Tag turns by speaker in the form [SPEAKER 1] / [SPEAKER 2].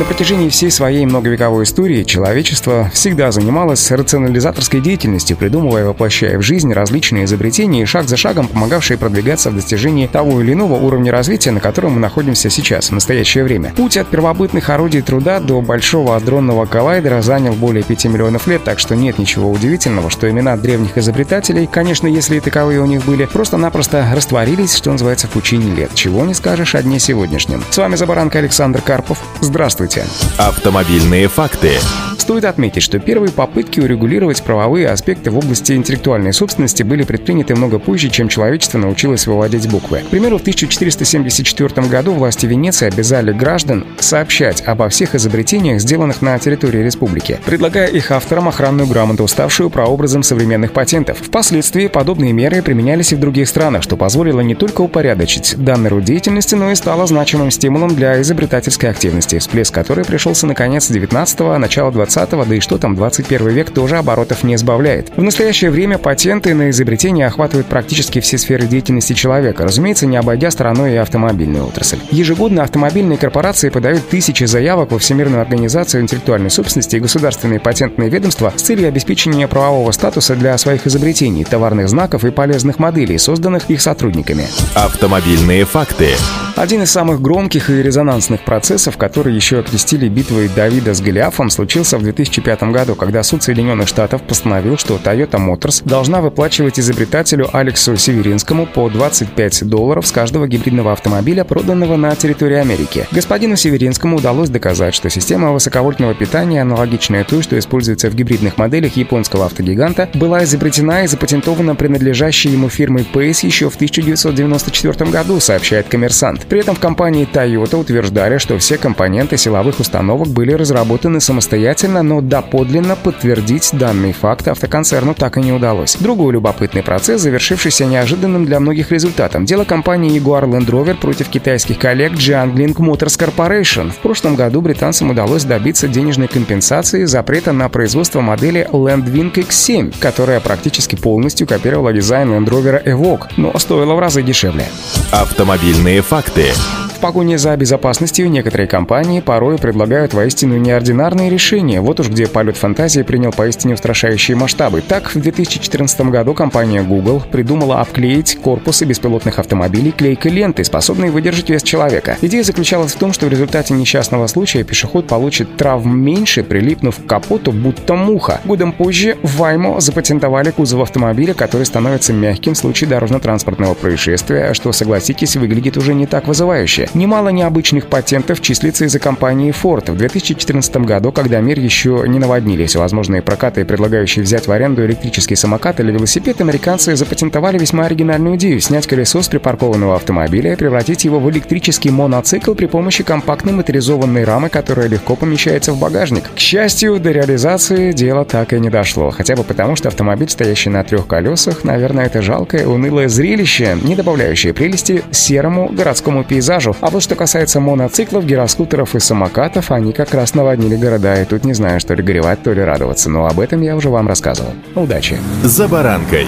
[SPEAKER 1] На протяжении всей своей многовековой истории человечество всегда занималось рационализаторской деятельностью, придумывая и воплощая в жизнь различные изобретения и шаг за шагом помогавшие продвигаться в достижении того или иного уровня развития, на котором мы находимся сейчас, в настоящее время. Путь от первобытных орудий труда до большого адронного коллайдера занял более 5 миллионов лет, так что нет ничего удивительного, что имена древних изобретателей, конечно, если и таковые у них были, просто-напросто растворились, что называется, в пучине лет. Чего не скажешь о дне сегодняшнем. С вами Забаранка Александр Карпов. Здравствуйте. Здравствуйте.
[SPEAKER 2] Автомобильные факты.
[SPEAKER 1] Стоит отметить, что первые попытки урегулировать правовые аспекты в области интеллектуальной собственности были предприняты много позже, чем человечество научилось выводить буквы. К примеру, в 1474 году власти Венеции обязали граждан сообщать обо всех изобретениях, сделанных на территории республики, предлагая их авторам охранную грамоту, ставшую прообразом современных патентов. Впоследствии подобные меры применялись и в других странах, что позволило не только упорядочить данный род деятельности, но и стало значимым стимулом для изобретательской активности, всплеск которой пришелся на конец 19-го, начало 20 20 да и что там, 21 век тоже оборотов не избавляет. В настоящее время патенты на изобретение охватывают практически все сферы деятельности человека, разумеется, не обойдя стороной и автомобильную отрасль. Ежегодно автомобильные корпорации подают тысячи заявок во Всемирную организацию интеллектуальной собственности и государственные патентные ведомства с целью обеспечения правового статуса для своих изобретений, товарных знаков и полезных моделей, созданных их сотрудниками.
[SPEAKER 2] Автомобильные факты.
[SPEAKER 1] Один из самых громких и резонансных процессов, который еще окрестили битвой Давида с Голиафом, случился в 2005 году, когда суд Соединенных Штатов постановил, что Toyota Motors должна выплачивать изобретателю Алексу Северинскому по 25 долларов с каждого гибридного автомобиля, проданного на территории Америки. Господину Северинскому удалось доказать, что система высоковольтного питания, аналогичная той, что используется в гибридных моделях японского автогиганта, была изобретена и запатентована принадлежащей ему фирмой Pace еще в 1994 году, сообщает коммерсант. При этом в компании Toyota утверждали, что все компоненты силовых установок были разработаны самостоятельно, но доподлинно подтвердить данный факт автоконцерну так и не удалось. Другой любопытный процесс, завершившийся неожиданным для многих результатом. Дело компании Jaguar Land Rover против китайских коллег Jiangling Motors Corporation. В прошлом году британцам удалось добиться денежной компенсации запрета на производство модели Landwing X7, которая практически полностью копировала дизайн Land Rover Evoque, но стоила в разы дешевле.
[SPEAKER 2] Автомобильные факты.
[SPEAKER 1] В погоне за безопасностью некоторые компании порой предлагают воистину неординарные решения. Вот уж где полет фантазии принял поистине устрашающие масштабы. Так, в 2014 году компания Google придумала обклеить корпусы беспилотных автомобилей клейкой лентой, способной выдержать вес человека. Идея заключалась в том, что в результате несчастного случая пешеход получит травм меньше, прилипнув к капоту, будто муха. Годом позже в Waymo запатентовали кузов автомобиля, который становится мягким в случае дорожно-транспортного происшествия, что, согласитесь, выглядит уже не так вызывающе. Немало необычных патентов числится из-за компании Ford. В 2014 году, когда мир еще не наводнили всевозможные прокаты, предлагающие взять в аренду электрический самокат или велосипед, американцы запатентовали весьма оригинальную идею – снять колесо с припаркованного автомобиля и превратить его в электрический моноцикл при помощи компактной моторизованной рамы, которая легко помещается в багажник. К счастью, до реализации дело так и не дошло, хотя бы потому, что автомобиль, стоящий на трех колесах, наверное, это жалкое, унылое зрелище, не добавляющее прелести серому городскому пейзажу, а вот что касается моноциклов, гироскутеров и самокатов, они как раз наводнили города, и тут не знаю, что ли горевать, то ли радоваться, но об этом я уже вам рассказывал. Удачи!
[SPEAKER 2] За баранкой!